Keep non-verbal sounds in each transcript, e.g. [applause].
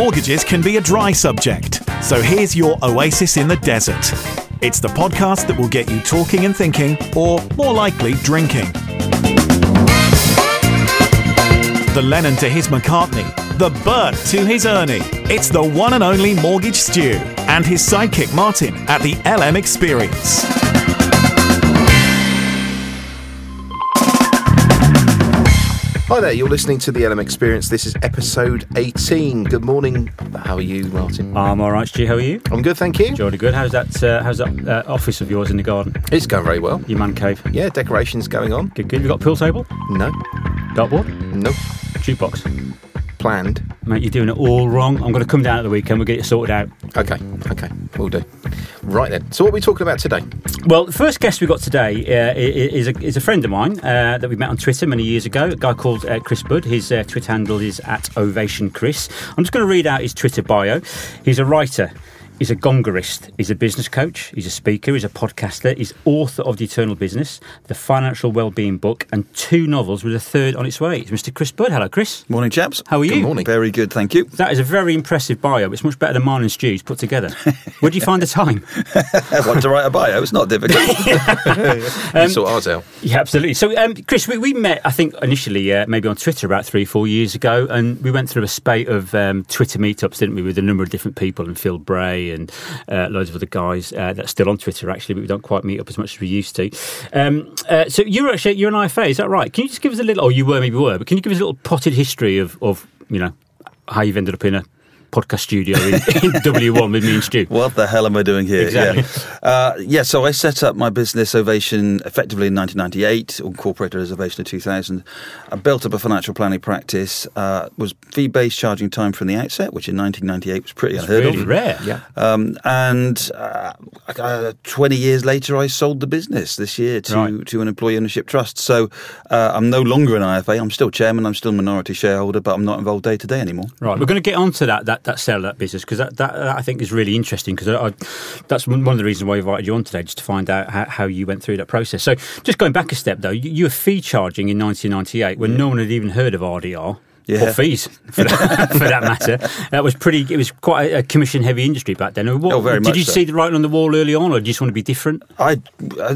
mortgages can be a dry subject, so here's your oasis in the desert. It's the podcast that will get you talking and thinking, or more likely, drinking. The Lennon to his McCartney, the Bert to his Ernie. It's the one and only Mortgage Stew and his sidekick Martin at the LM Experience. Hi there, you're listening to the LM Experience. This is episode 18. Good morning. How are you, Martin? I'm all right, Stu. How are you? I'm good, thank you. Jolly good. How's that? Uh, how's that uh, office of yours in the garden? It's going very well. Your man cave. Yeah, decorations going on. Good. Good. You got a pool table? No, Dartboard? no, Jukebox? planned. Mate, you're doing it all wrong. I'm going to come down at the weekend. We'll get it sorted out. Okay, okay, we'll do. Right then, so what are we talking about today? Well, the first guest we've got today uh, is, a, is a friend of mine uh, that we met on Twitter many years ago, a guy called uh, Chris Budd. His uh, Twitter handle is at Ovation Chris. I'm just going to read out his Twitter bio. He's a writer. He's a gongoozler. He's a business coach. He's a speaker. He's a podcaster. He's author of The Eternal Business, The Financial Wellbeing Book, and two novels with a third on its way. It's Mr. Chris Budd. Hello, Chris. Morning, chaps. How are you? Good morning. Very good, thank you. That is a very impressive bio. It's much better than mine and Stu's put together. Where do you find the time? [laughs] I want to write a bio. It's not difficult. [laughs] you sort ours out. Yeah, absolutely. So, um, Chris, we, we met, I think, initially uh, maybe on Twitter about three, four years ago, and we went through a spate of um, Twitter meetups, didn't we, with a number of different people, and Phil Bray and uh, loads of other guys uh, that's still on Twitter, actually, but we don't quite meet up as much as we used to. Um, uh, so, you're actually you're an IFA, is that right? Can you just give us a little? Oh, you were, maybe were, but can you give us a little potted history of, of you know, how you've ended up in a podcast studio in, [laughs] in W1 with me and Stu? what the hell am I doing here? Exactly. Yeah. Uh, yeah, so I set up my business Ovation effectively in 1998, incorporated as Ovation in 2000. I built up a financial planning practice, uh, was fee based charging time from the outset, which in 1998 was pretty unheard Really of. rare. Yeah. Um, and uh, uh, 20 years later, I sold the business this year to, Right. to an employee ownership trust. So uh, I'm no longer an IFA. I'm still chairman. I'm still minority shareholder, but I'm not involved day to day anymore. Right, we're going to get onto that that, that sell of that business because that, that, that I think is really interesting because I, I, that's one of the reasons why I invited you on today just to find out how, how you went through that process. So, just going back a step though, you, you were fee charging in 1998 when no one had even heard of RDR. Yeah. Or fees, [laughs] for that, for that matter. That was pretty. It was quite a, commission-heavy industry back then. What, Oh, very did much you so. see the writing on the wall early on, or did you just want to be different? I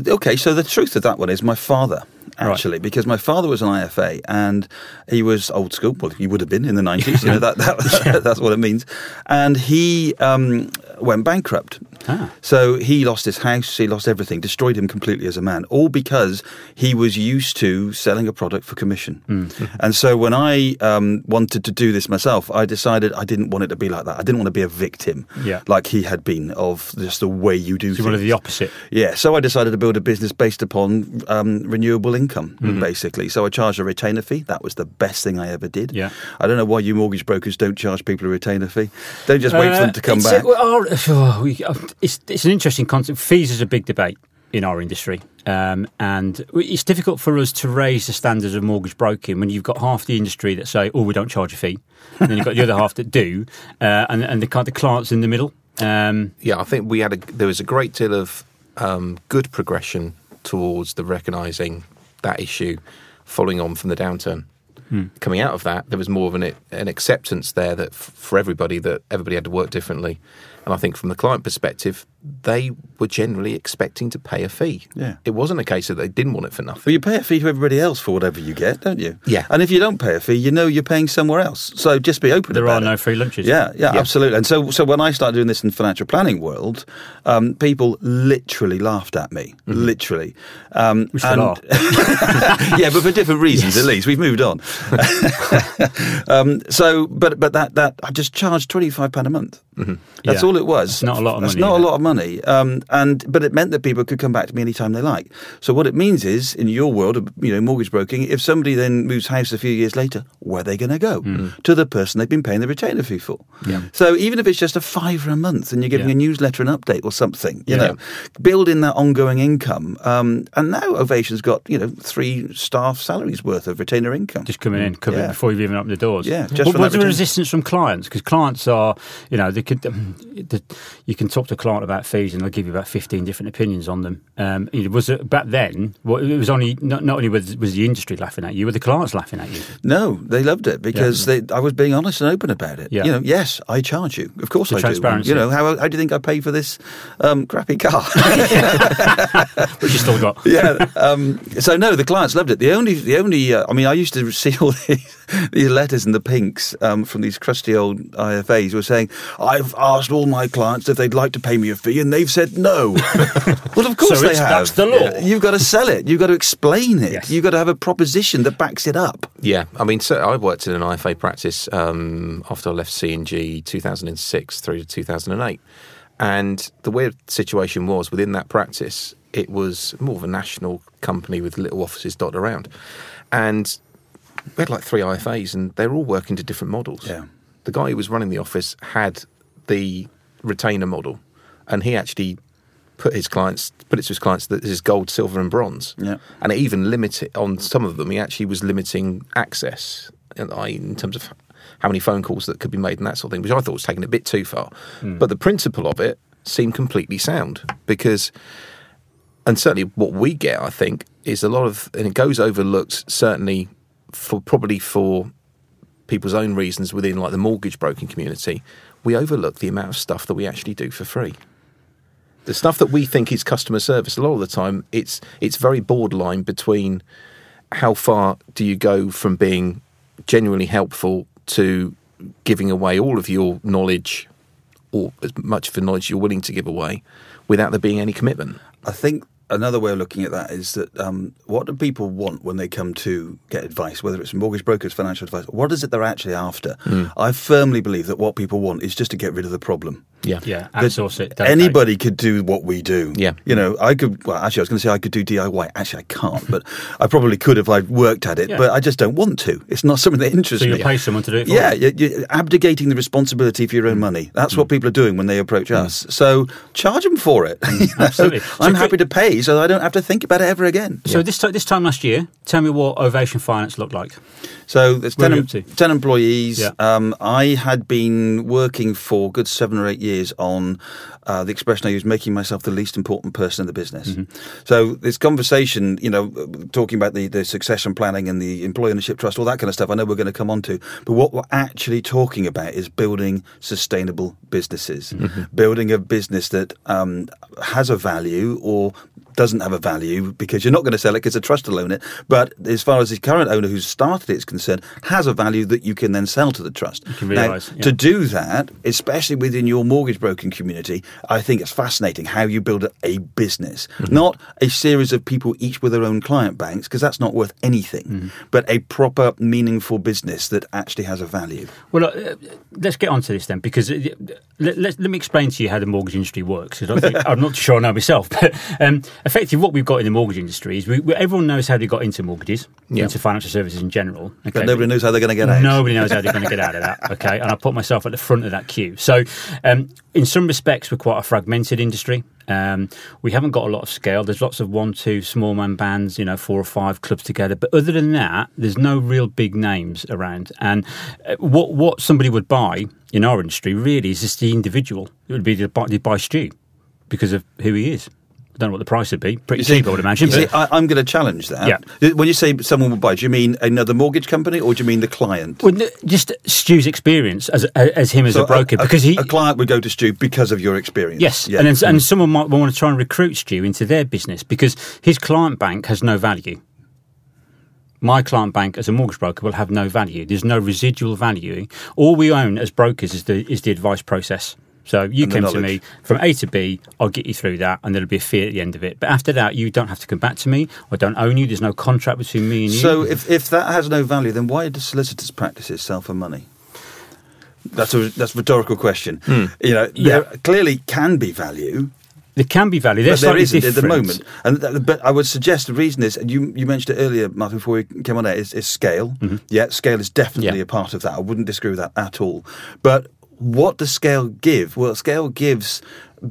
okay. So the truth of that one is my father actually, because my father was an IFA and he was old school. Well, he would have been in the nineties. You know that, that [laughs] [laughs] that's what it means. And he um, went bankrupt. Ah. So he lost his house, he lost everything, destroyed him completely as a man, all because he was used to selling a product for commission. [laughs] And so when I um, wanted to do this myself, I decided I didn't want it to be like that. I didn't want to be a victim, Yeah. like he had been of just the way you do So things. you wanted the opposite. Yeah, so I decided to build a business based upon um, renewable income, Mm-hmm. basically. So I charged a retainer fee. That was the best thing I ever did. Yeah. I don't know why you mortgage brokers don't charge people a retainer fee. Don't just wait for them to come Uh, back. uh, well, uh, it's, it's an interesting concept. Fees is a big debate in our industry. Um, and it's difficult for us to raise the standards of mortgage broking when you've got half the industry that say, oh, we don't charge a fee. And then you've got the other [laughs] half that do. Uh, and, and the, kind- the clients in the middle. Um, Yeah, I think we had a there was a great deal of um, good progression towards the recognising that issue, following on from the downturn. Coming out of that, there was more of an an acceptance there that f- for everybody that everybody had to work differently, and I think from the client perspective, they were generally expecting to pay a fee. Yeah. it wasn't a case that they didn't want it for nothing. Well, you pay a fee to everybody else for whatever you get, don't you? Yeah. And if you don't pay a fee, you know you're paying somewhere else. So just be open there about are it. no free lunches. Yeah, yeah, Yeah. absolutely. And so, so when I started doing this in the financial planning world, um, people literally laughed at me, literally. Um, We still are. [laughs] yeah, but for different reasons. At least we've moved on. [laughs] [laughs] um, so, but but that that I just charged twenty five pound a month. That's Yeah. all it was. That's not a lot of That's money, not is a lot of money. Um, and but it meant that people could come back to me anytime they like. So what it means is, in your world of you know mortgage broking, if somebody then moves house a few years later, where are they going to go? Mm. To the person they've been paying the retainer fee for. Yeah. So even if it's just a fiver a month, and you're giving Yeah. a newsletter an update or something, you Yeah. know, building that ongoing income. Um, and now Ovation's got you know three staff salaries worth of retainer income. Just coming in, coming Yeah. before you've even opened the doors. Yeah, just What- for was there resistance from clients? Because clients are, you know, they could, the, you can talk to a client about fees, and they'll give you about fifteen different opinions on them. Um, it was back then. Well, it was only not, not only was, was the industry laughing at you, were the clients laughing at you. No, they loved it because they, I was being honest and open about it. Yeah. You know, yes, I charge you. Of course The I do. transparency. You know, how, how do you think I pay for this um, crappy car? [laughs] [laughs] Which you still got. yeah. Um, so no, the clients loved it. The only, the only, uh, I mean, I used to [laughs] see all these, these letters in the pinks um, from these crusty old IFAs were saying, "I've asked all my clients if they'd like to pay me a fee, and they've said no." [laughs] well, of course So they have. that's the law. Yeah, You've got to sell it. You've got to explain it. Yes. You've got to have a proposition that backs it up. Yeah, I mean, so I worked in an IFA practice um, after I left C&G 2006 through to 2008. And the weird situation was within that practice, it was more of a national company with little offices dotted around. And we had like three IFAs and they're all working to different models. Yeah. The guy who was running the office had the retainer model and he actually put his clients put it to his clients that this is gold, silver and bronze. Yeah. And it even limited on some of them he actually was limiting access in, in terms of how many phone calls that could be made and that sort of thing, which I thought was taking a bit too far. Hmm. But the principle of it seemed completely sound because and certainly what we get, I think, is a lot of, and it goes overlooked certainly for probably for people's own reasons within like the mortgage broking community. We overlook the amount of stuff that we actually do for free. The stuff that we think is customer service, a lot of the time, it's it's very borderline between how far do you go from being genuinely helpful to giving away all of your knowledge or as much of the knowledge you're willing to give away without there being any commitment. I think another way of looking at that is that um, what do people want when they come to get advice, whether it's mortgage brokers, financial advice? What is it they're actually after? I firmly believe that what people want is just to get rid of the problem. Yeah. Yeah, outsource it. Anybody could do what we do. Yeah. You know, I could, well, actually, I was going to say I could do DIY. Actually, I can't, but I probably could if I worked at it, Yeah. but I just don't want to. It's not something that interests me. So you'll pay someone to do it for Yeah, you. you're, abdicating the responsibility for your own mm. money. That's what mm. people are doing when they approach mm. us. So charge them for it. [laughs] You know? Absolutely. So I'm happy to pay so I don't have to think about it ever again. So this ti- this time last year, tell me what Ovation Finance looked like. So there's 10, em- 10 employees. Yeah. Um, I had been working for a good seven or eight years on uh, the expression I use, making myself the least important person in the business. Mm-hmm. So this conversation, you know, talking about the, the succession planning and the employee ownership trust, all that kind of stuff, I know we're going to come on to. But what we're actually talking about is building sustainable businesses, Mm-hmm. building a business that um, has a value or doesn't have a value because you're not going to sell it because the trust will own it. But as far as the current owner who's started it is concerned, has a value that you can then sell to the trust. Now, yeah. To do that, especially within your mortgage broking community, I think it's fascinating how you build a business, Mm-hmm. not a series of people each with their own client banks, because that's not worth anything, Mm-hmm. but a proper, meaningful business that actually has a value. Well, uh, let's get on to this then, because uh, let, let, let me explain to you how the mortgage industry works. 'cause I don't think, [laughs] I'm not sure I know myself, [laughs] but um, effectively, what we've got in the mortgage industry is we, we, everyone knows how they got into mortgages, into financial services in general. Okay, But nobody knows how they're going to get out. Nobody knows how they're going to get out of that. Okay, and I put myself at the front of that queue. So, um, in some respects, we're quite a fragmented industry. Um, we haven't got a lot of scale. There's lots of one, two small man bands, you know, four or five clubs together. But other than that, there's no real big names around. And uh, what what somebody would buy in our industry really is just the individual. It would be the buy, the buy Stu because of who he is. I don't know what the price would be. Pretty see- cheap, I would imagine. see, I, I'm going to challenge that. Yeah. When you say someone will buy, do you mean another mortgage company or do you mean the client? Well, just Stu's experience as as him as So a broker, because he a client would go to Stu because of your experience. Yes, Yeah. and then, and mm. someone might want to try and recruit Stu into their business because his client bank has no value. My client bank as a mortgage broker will have no value. There's no residual value. All we own as brokers is the is the advice process. So you And came to me from A to B. I'll get you through that, and there'll be a fee at the end of it. But after that, you don't have to come back to me. I don't own you. There's no contract between me and you. So if, if that has no value, then why do solicitors' practices sell for money? That's a that's a rhetorical question. You know, Yeah. there clearly can be value, there can be value. They're but there isn't at the moment. And th- but I would suggest the reason is and you you mentioned it earlier, Martin, before we came on air, is, is scale. Mm-hmm. Yeah, scale is definitely Yeah. a part of that. I wouldn't disagree with that at all. But what does scale give? Well, scale gives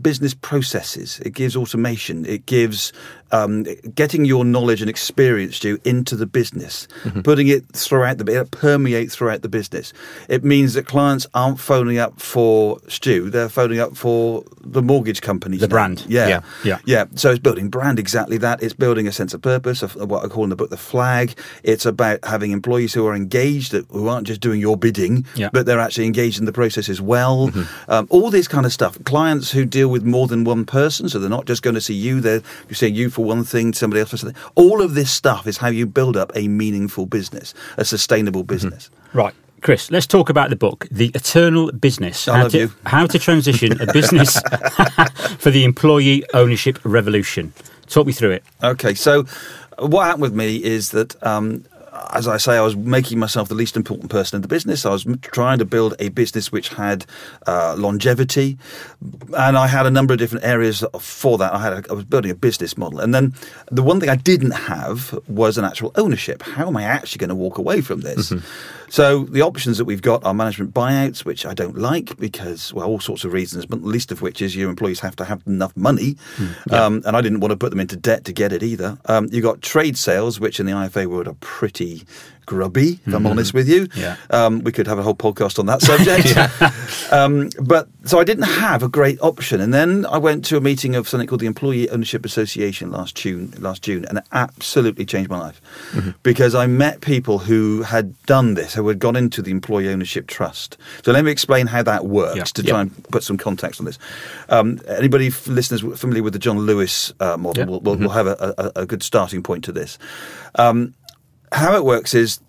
business processes. It gives automation. It gives um, getting your knowledge and experience, Stu, into the business, putting it throughout the it permeate throughout the business. It means that clients aren't phoning up for Stu; they're phoning up for the mortgage company, The brand. Yeah, Yeah. Yeah. yeah. So it's building brand exactly that. It's building a sense of purpose of what I call in the book the flag. It's about having employees who are engaged, that- who aren't just doing your bidding, Yeah. but they're actually engaged in the process as well. Um, all this kind of stuff. Clients who deal with more than one person, so they're not just going to see you, they're seeing you for one thing, somebody else for something. All of this stuff is how you build up a meaningful business, a sustainable business. Right. Chris, let's talk about the book, The Eternal Business. I how, love to, you. how to transition a business [laughs] for the employee ownership revolution. Talk me through it. Okay, so what happened with me is that, um, as I say, I was making myself the least important person in the business. I was trying to build a business which had uh, longevity, and I had a number of different areas for that. I had, a, I was building a business model, and then the one thing I didn't have was an actual ownership. How am I actually going to walk away from this? So the options that we've got are management buyouts, which I don't like because, well, all sorts of reasons, but the least of which is your employees have to have enough money, um, and I didn't want to put them into debt to get it either. Um, you've got trade sales, which in the IFA world are pretty grubby, if I'm honest with you. Yeah. Um, we could have a whole podcast on that subject. [laughs] [laughs] um, but so I didn't have a great option, and then I went to a meeting of something called the Employee Ownership Association last June. Last June, and it absolutely changed my life because I met people who had done this, who had gone into the Employee Ownership Trust. So let me explain how that works Yeah. to try and put some context on this. Um, anybody f- listeners familiar with the John Lewis uh, model will, will, will have a, a, a good starting point to this. Um, how it works is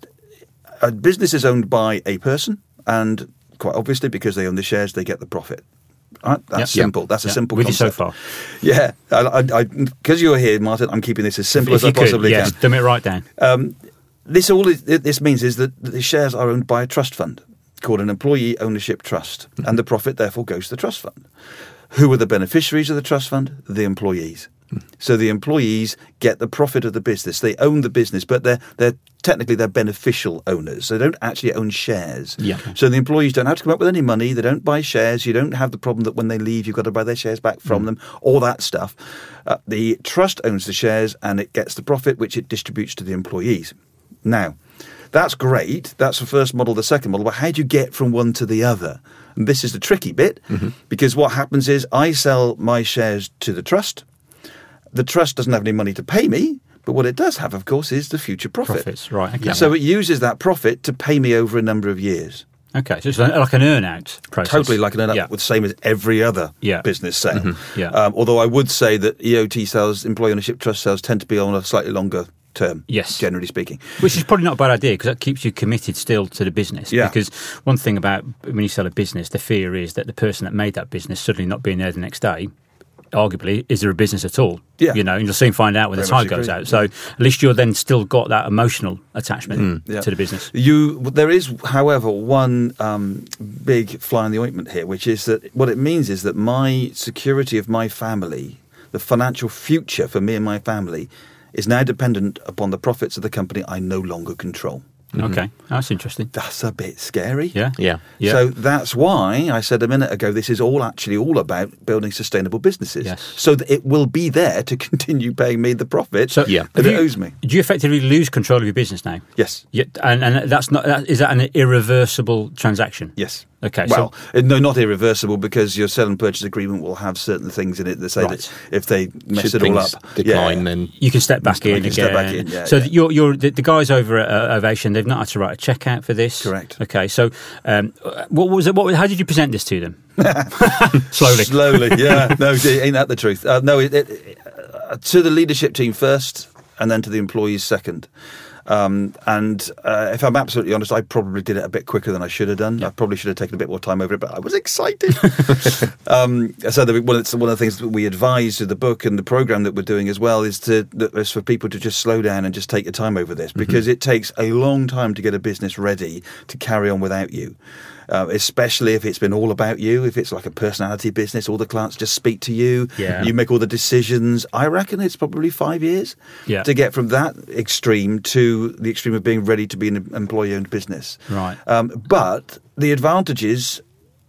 a business is owned by a person, and quite obviously, because they own the shares, they get the profit. Right? That's Yep. simple. That's a simple. With you so far. Yeah, because you're here, Martin. I'm keeping this as simple If as I you could, possibly yes, can. dumb it right down. Um, this all is, this means is that the shares are owned by a trust fund called an employee ownership trust, and the profit therefore goes to the trust fund. Who are the beneficiaries of the trust fund? The employees. So the employees get the profit of the business. They own the business, but they're they're technically they're beneficial owners. They don't actually own shares. Yeah. So the employees don't have to come up with any money. They don't buy shares. You don't have the problem that when they leave, you've got to buy their shares back from them. All that stuff. Uh, the trust owns the shares and it gets the profit, which it distributes to the employees. Now, that's great. That's the first model. The second model, but how do you get from one to the other? And this is the tricky bit because what happens is I sell my shares to the trust. The trust doesn't have any money to pay me, but what it does have, of course, is the future profit. Profits, right, okay. So it uses that profit to pay me over a number of years. Okay, so it's like an earn out process. Totally like an earn Yeah. with the same as every other Yeah. business sale. Yeah. Um, although I would say that EOT sales, employee ownership trust sales, tend to be on a slightly longer term. Yes. generally speaking. Which is probably not a bad idea because that keeps you committed still to the business. Yeah. Because one thing about when you sell a business, the fear is that the person that made that business suddenly not being there the next day, arguably, is there a business at all? Yeah. You know, and you'll soon find out when Very the time goes agree. out. So at least you're then still got that emotional attachment Mm, Yeah. to the business. You, there is, however, one um, big fly in the ointment here, which is that what it means is that my security of my family, the financial future for me and my family, is now dependent upon the profits of the company I no longer control. Mm-hmm. Okay, that's interesting. That's a bit scary. Yeah. Yeah. Yeah. So that's why I said a minute ago this is all actually all about building sustainable businesses. Yes. So that it will be there to [laughs] continue paying me the profit So Yeah. that have it owes me. Do you effectively lose control of your business now? Yes. Yeah, and, and that's not that, is that an irreversible transaction? Yes. Okay, Well, so no, not irreversible because your sell and purchase agreement will have certain things in it that say Right. that if they mess Should it all up, decline, yeah, then you can step back You in can again. step back in, yeah, so yeah. you're, you're the, the guys over at uh, Ovation. They've not had to write a check out for this. Correct. Okay. So, um, what was it? What? How did you present this to them? [laughs] Slowly. slowly. Yeah, no, ain't that the truth? Uh, no, it, it, uh, to the leadership team first, and then to the employees second. Um, and uh, if I'm absolutely honest, I probably did it a bit quicker than I should have done. I probably should have taken a bit more time over it, but I was excited. [laughs] um, so the, one, of the, one of the things that we advise with the book and the program that we're doing as well is to that is for people to just slow down and just take your time over this because it takes a long time to get a business ready to carry on without you. Uh, especially if it's been all about you, if it's like a personality business, all the clients just speak to you, Yeah. you make all the decisions. I reckon it's probably five years Yeah. to get from that extreme to the extreme of being ready to be an employee owned business. Right. Um, but the advantages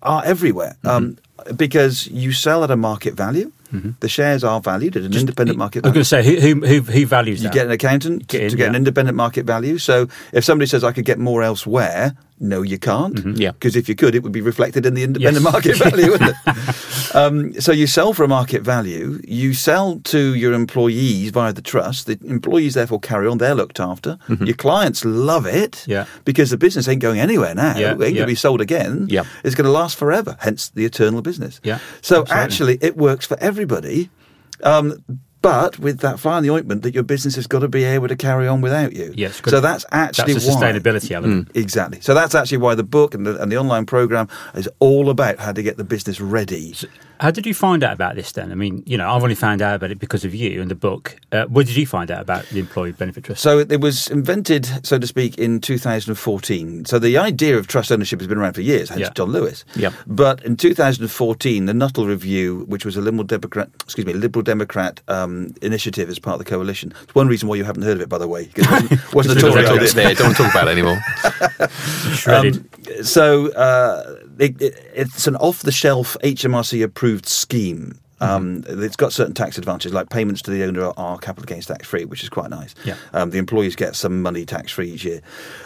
are everywhere um, because you sell at a market value. The shares are valued at an independent market I was going to say who who, who, values You that? get an accountant Get in, to get an independent market value. So if somebody says I could get more elsewhere, no, you can't. Yeah. Because if you could, it would be reflected in the independent Yes. market value, wouldn't it? [laughs] um, so you sell for a market value. You sell to your employees via the trust. The employees therefore carry on. They're looked after. Your clients love it. Yeah. Because the business ain't going anywhere now. Yeah, It ain't going to be sold again. Yeah. It's going to last forever. Hence the eternal business. Yeah, So absolutely. actually, it works for everybody. Um, but with that fly in the ointment, that your business has got to be able to carry on without you. Yes, good. So that's actually That's the why. sustainability element. Mm. Exactly. So that's actually why the book and the, and the online program is all about how to get the business ready. How did you find out about this then? I mean, you know, I've only found out about it because of you and the book. Uh, what did you find out about the Employee Benefit Trust? So it was invented, so to speak, in 2014. So the idea of trust ownership has been around for years, hence Yeah. John Lewis. Yeah. But in 2014, the Nuttall Review, which was a Liberal Democrat, excuse me, Liberal Democrat um, initiative as part of the coalition. It's one reason why you haven't heard of it, by the way. [laughs] It wasn't, wasn't a Don't Tory talk, idea. don't talk about it anymore. [laughs] Shredded. Um, so uh, it, it, it's an off-the-shelf HMRC approved scheme. Um, It's got certain tax advantages, like payments to the owner are capital gains tax free, which is quite nice. Yeah. Um, the employees get some money tax free each year.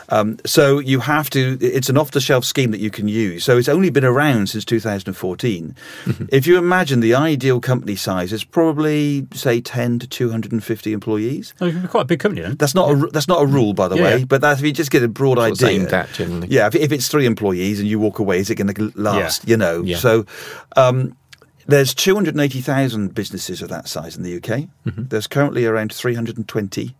Um, so you have to. It's an off-the-shelf scheme that you can use. So it's only been around since 2014. If you imagine the ideal company size is probably say 10 to 250 employees. Oh, you're quite a big company then. That's not a that's not a rule, by the Yeah, way. yeah. But that's if you just get a broad That's what's idea. aimed at, generally. Yeah, if, if it's three employees and you walk away, is it going to last? Yeah. You know. Yeah. So um, there's 280,000 businesses of that size in the UK. Mm-hmm. There's currently around 320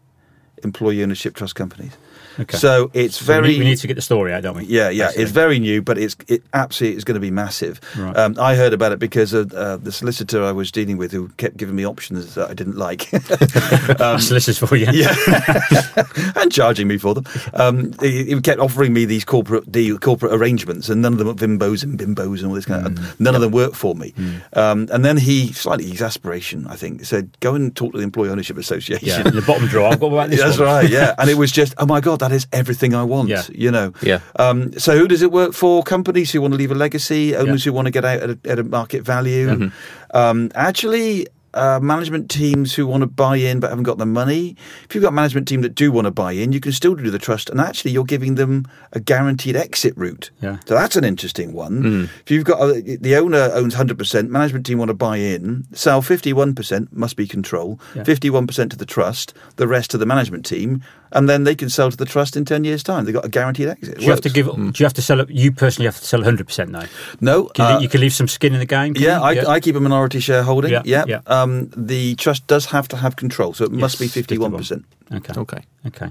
employee ownership trust companies. Okay. So it's So very. we need to get the story out, don't we? Yeah, yeah, Basically. it's very new, but it's it absolutely is going to be massive. Right. Um, I heard about it because of uh, the solicitor I was dealing with, who kept giving me options that I didn't like. [laughs] um, solicitors for you. yeah, [laughs] and charging me for them. Um, he, he kept offering me these corporate deal, corporate arrangements, and none of them are bimbos and bimbos and all this kind of. Mm. None of them work for me. Um, and then he, slightly exasperation, I think, said, "Go and talk to the Employee Ownership Association." Yeah, in the bottom drawer. I've got about this [laughs] That's one. right, yeah. And it was just, oh my God, that is everything I want, Yeah. you know. Yeah. Um, so who does it work for? Companies who want to leave a legacy, owners Yeah. Mm-hmm. who want to get out at a, at a market value. Um, actually, uh, management teams who want to buy in but haven't got the money. If you've got a management team that do want to buy in, you can still do the trust, and actually you're giving them a guaranteed exit route. Yeah. So that's an interesting one. If you've got a, the owner owns 100%, management team want to buy in, sell 51% must be control, Yeah. 51% to the trust, the rest to the management team, and then they can sell to the trust in 10 years' time. They've got a guaranteed exit. It Do you have to works. give? Do you have to sell? it? You personally have to sell 100 percent now. No. Can you, uh, you can leave some skin in the game. yeah, you? I, I keep a minority shareholding. Yeah, Yeah, yeah. Um, the trust does have to have control, so it must be 51%. Okay. Okay. Okay.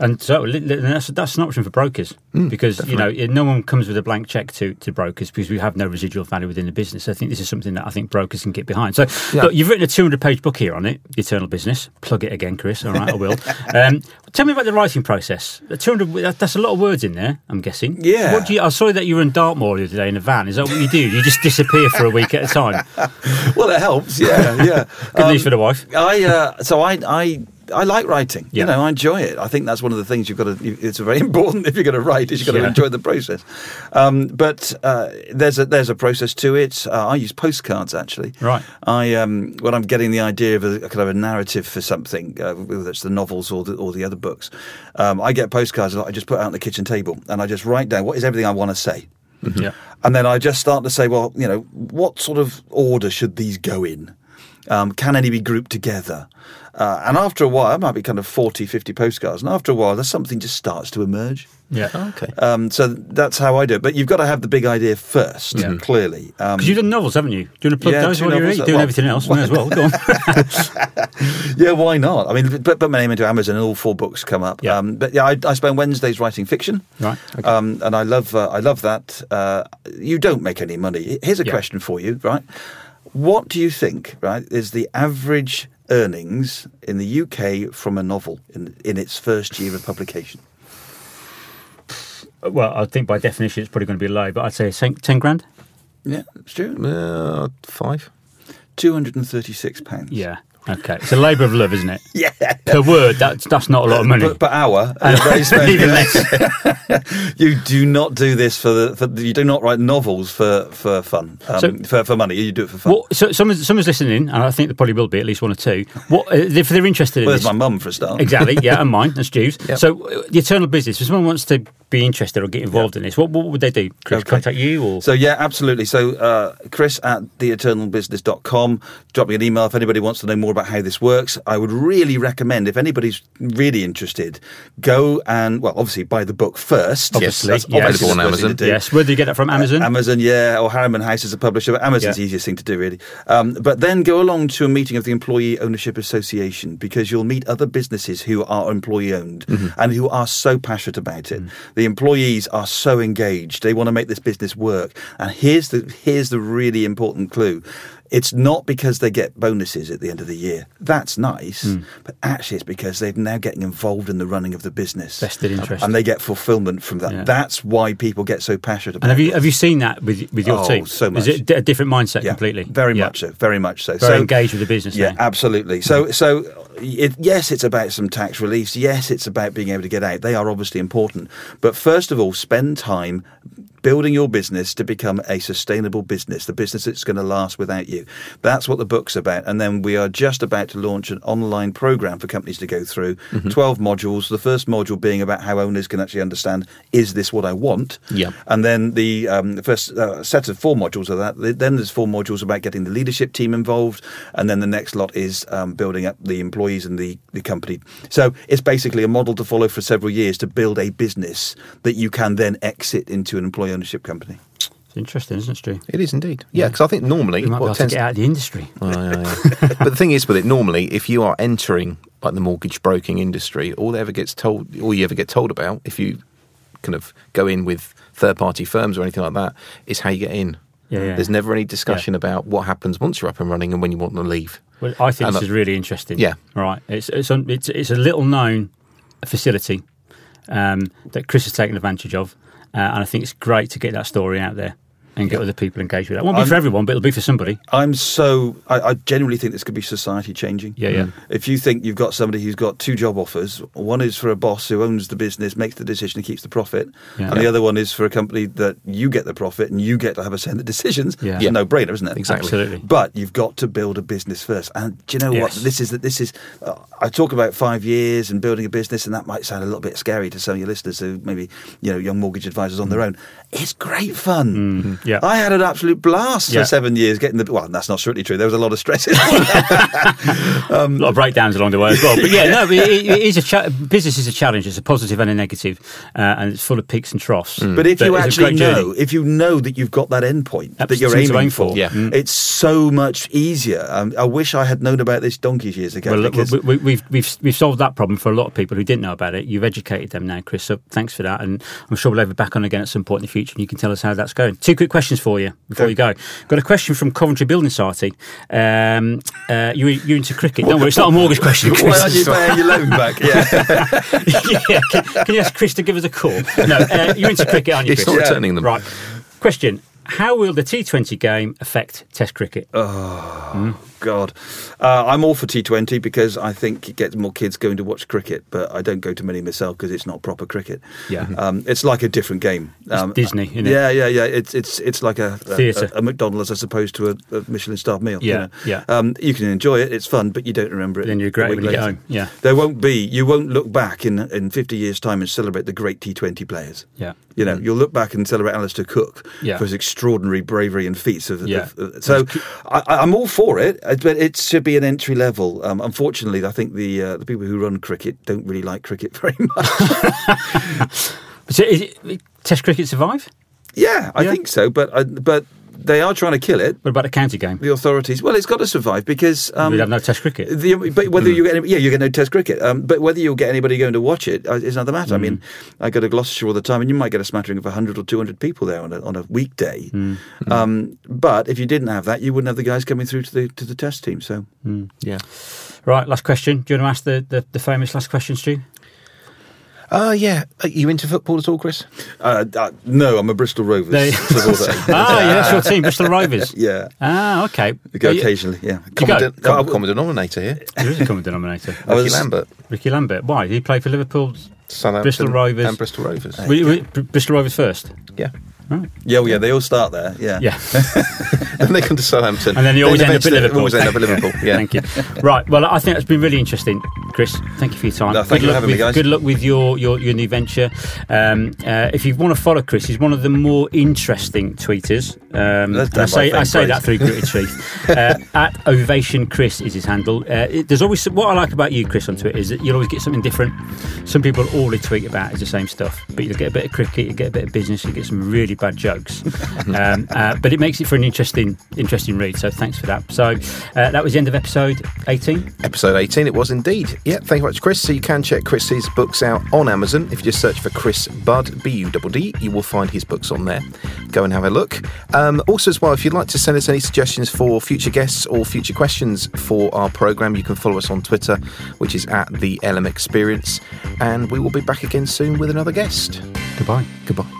And so li- li- that's, that's an option for brokers because you know no one comes with a blank check to, to brokers because we have no residual value within the business. I think this is something that I think brokers can get behind. So Yeah. look, you've written a 200 page book here on it, Eternal Business. Plug it again, Chris. All right, I will. [laughs] Um, tell me about the writing process. The Two hundred. That's a lot of words in there. I'm guessing. Yeah. What do you? I saw that you were in Dartmoor the other day in a van. Is that what you do? You just disappear for a week at a time. [laughs] Well, it helps. Yeah, yeah. [laughs] Good Um, news for the wife. I uh, so I I. I like writing. Yeah. You know, I enjoy it. I think that's one of the things you've got to. It's very [laughs] important if you're going to write. Is you've got to enjoy the process. Um, but uh, there's a there's a process to it. Uh, I use postcards actually. Right. I um, when I'm getting the idea of a, kind of a narrative for something, uh, whether it's the novels or the or the other books, um, I get postcards that I just put out on the kitchen table and I just write down what is everything I want to say. Yeah. And then I just start to say, well, you know, what sort of order should these go in? Um, can any be grouped together? Uh, and after a while, it might be kind of 40, 50 postcards. And after a while, there's something just starts to emerge. Yeah. Okay. Um, so that's how I do it. But you've got to have the big idea first, Yeah. clearly. Um, Because you've done novels, haven't you? Do you want to plug Yeah, those while you're novels. doing Well, everything else? May as well. Go on. [laughs] yeah, why not? I mean, put, put my name into Amazon and all four books come up. Yeah. Um, but yeah, I, I spend Wednesdays writing fiction. Right, okay. Um, and I love, uh, I love that. Uh, you don't make any money. Here's a Yeah. question for you, right? What do you think, right, is the average earnings in the UK from a novel in, in its first year of publication? Well, I think by definition it's probably going to be low, but I'd say 10, 10 grand. Yeah, it's true. Uh, five. Two hundred and thirty-six pounds. Yeah. Okay, it's a labour of love, isn't it? [laughs] Yeah. Per word, that's that's not a lot of money. Per, per hour, and [laughs] they spend- Even less. [laughs] you do not do this for the. For, you do not write novels for for fun, um, So- for, for money. You do it for fun. What, so someone's, someone's listening, and I think there probably will be at least one or two. What uh, if they're interested in Where's this? my mum for a start? Exactly, yeah, and mine, That's Stu's. Yep. So, uh, the eternal business, if someone wants to be interested or get involved in this, what, what would they do? Chris, Okay. contact you or? So yeah, absolutely. So uh, Chris at theeternalbusiness.com. Drop me an email if anybody wants to know more about how this works. I would really recommend if anybody's really interested, go and well, obviously buy the book first. Obviously, that's yes. obviously the on first thing to Amazon. do. yes, where do you get that from? Amazon? Uh, Amazon, yeah, or Harriman House is a publisher. But Amazon's Yeah. the easiest thing to do, really. Um, but then go along to a meeting of the Employee Ownership Association because you'll meet other businesses who are employee owned and who are so passionate about it. The employees are so engaged; they want to make this business work. And here's the here's the really important clue. It's not because they get bonuses at the end of the year. That's nice, hmm. but actually it's because they're now getting involved in the running of the business. Vested interest. And they get fulfillment from that. Yeah. That's why people get so passionate about and have it. you have you seen that with with your Oh, team? so Is it a different mindset completely? Very Yeah. much so. Very much so. Very so engaged with the business. Yeah, now. absolutely. So, so it, yes, it's about some tax reliefs. Yes, it's about being able to get out. They are obviously important. But first of all, spend time building your business to become a sustainable business, the business that's going to last without you. That's what the book's about. And then we are just about to launch an online program for companies to go through. Mm-hmm. 12 modules. The first module being about how owners can actually understand is this what I want? Yeah. And then the, um, the first uh, set of four modules of that. Then there's four modules about getting the leadership team involved, and then the next lot is um, building up the employees and the, the company. So it's basically a model to follow for several years to build a business that you can then exit into an employee ownership company. It's interesting, isn't it, Stu? It is indeed. Yeah, because I think normally We might be able what to get out of the industry. [laughs] Oh, yeah, yeah. but the thing is with it, normally, if you are entering like the mortgage broking industry, all that ever gets told, all you ever get told about, if you kind of go in with third party firms or anything like that, is how you get in. Yeah, yeah. There's never any discussion about what happens once you're up and running and when you want to leave. Well, I think And this I- is really interesting. Yeah. right. It's it's un- it's, it's a little known facility um, that Chris has taken advantage of, uh, and I think it's great to get that story out there and get other people engaged with that. It won't be I'm- for everyone, but it'll be for somebody. I'm so I, I genuinely think this could be society changing. Yeah, yeah. Mm. If you think you've got somebody who's got two job offers, one is for a boss who owns the business, makes the decision, and keeps the profit, Yeah. and the other one is for a company that you get the profit and you get to have a say in the decisions. Yeah. It's Yeah. a no-brainer, isn't it? Exactly. Absolutely. But you've got to build a business first. And do you know what? This is that. This is. Uh, I talk about five years and building a business, and that might sound a little bit scary to some of your listeners who maybe you know young mortgage advisors on their mm. own. It's great fun. Mm-hmm. Yeah. I had an absolute blast Yeah. for seven years getting the. Well, that's not strictly true. There was a lot of stress. In [laughs] a lot of breakdowns along the way as well. But yeah, no, it, it it is a cha- business is a challenge. It's a positive and a negative, uh, and it's full of peaks and troughs. But if you actually journey. know, if you know that you've got that end point that you're aiming aim for. Yeah. Mm. it's so much easier. Um, I wish I had known about this donkeys years ago. Well, because we, we, we've we've we've solved that problem for a lot of people who didn't know about it. You've educated them now, Chris. So thanks for that, and I'm sure we'll have you back on again at some point in the future, and you can tell us how that's going. Two quick questions for you before Okay. you go. Got a question from Coventry Building Society. Um, uh, you you're into cricket? Don't worry, it's not a mortgage question, [laughs] why aren't you paying your loan back? [laughs] Yeah. yeah, can, can you ask Chris to give us a call? No, uh, you're into cricket, aren't you, He's Chris? not returning them. Right. Question: How will the T20 game affect Test cricket? God, uh, I'm all for T20 because I think it gets more kids going to watch cricket, but I don't go to many myself because it's not proper cricket. Yeah. um, it's like a different game. Um, Disney, isn't it? Yeah, yeah, yeah. It's it's it's like a a, Theatre. a, a McDonald's as opposed to a, a Michelin star meal. you Yeah, know. yeah. Um, you can enjoy it; it's fun, but you don't remember it. Then you it week when you get home. Yeah. There won't be. You won't look back in in 50 years' time and celebrate the great T20 players. Yeah. You know, you'll look back and celebrate Alastair Cook Yeah. for his extraordinary bravery and feats of. Yeah. of- so I, I'm all for it, but it should be an entry level. Um, unfortunately, I think the uh, the people who run cricket don't really like cricket [laughs] very much. [laughs] So is it, Test cricket survive? yeah, I Yeah. think so, but uh, but they are trying to kill it. What about the county game? The authorities. Well, it's got to survive because. Um, we have no Test cricket. The, but whether you get any, yeah, you get no Test cricket. Um, but whether you'll get anybody going to watch it uh, another matter. I mean, I go to Gloucestershire all the time, and you might get a smattering of hundred or two hundred people there on a, on a weekday. Um, but if you didn't have that, you wouldn't have the guys coming through to the to the Test team. So Yeah. Right, last question. Do you want to ask the, the, the famous last question, Stu? Oh, yeah. Are you into football at all, Chris? Uh, uh, no, I'm a Bristol Rovers. They- supporter. [laughs] ah, yeah, that's your team, Bristol Rovers. [laughs] yeah. Ah, okay. We go Are you- occasionally, yeah. You go. Common, Oh, I- common denominator here. There is a common denominator. [laughs] I Rickie was- Lambert, Rickie Lambert. Why? Did he play for Liverpool? Southampton, Bristol Rovers. and Bristol Rovers. Were you- were you Br- Bristol Rovers first. Yeah. Yeah, well, yeah, they all start there. Yeah. Yeah. [laughs] then they come to Southampton. And then you always end up at Liverpool. Always end up at [laughs] Liverpool. Yeah. Thank you. Right. Well, I think it's been really interesting, Chris. Thank you for your time. No, thank good you for luck having me, with, guys. Good luck with your, your, your new venture. Um, uh, if you want to follow Chris, he's one of the more interesting tweeters. Um, I say, I say that through gritted teeth. [laughs] Uh, at Ovation Chris is his handle. Uh, it, there's always what I like about you, Chris, on Twitter is that you'll always get something different. Some people all they tweet about is the same stuff, but you'll get a bit of cricket, you get a bit of business, you get some really bad jokes. [laughs] um, uh, but it makes it for an interesting, interesting read. So thanks for that. So uh, that was the end of episode 18. Episode 18, it was indeed. Yeah, thank you very much, Chris. So you can check Chris's books out on Amazon. If you just search for Chris Budd, B U D D, you will find his books on there. Go and have a look. Um, Um, also, as well, if you'd like to send us any suggestions for future guests or future questions for our programme, you can follow us on Twitter, which is at the LM Experience. And we will be back again soon with another guest. Goodbye. Goodbye.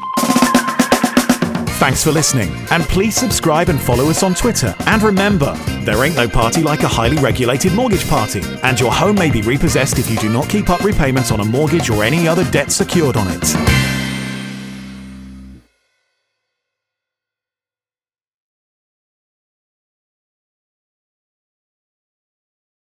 Thanks for listening, and please subscribe and follow us on Twitter. And remember, there ain't no party like a highly regulated mortgage party, and your home may be repossessed if you do not keep up repayments on a mortgage or any other debt secured on it.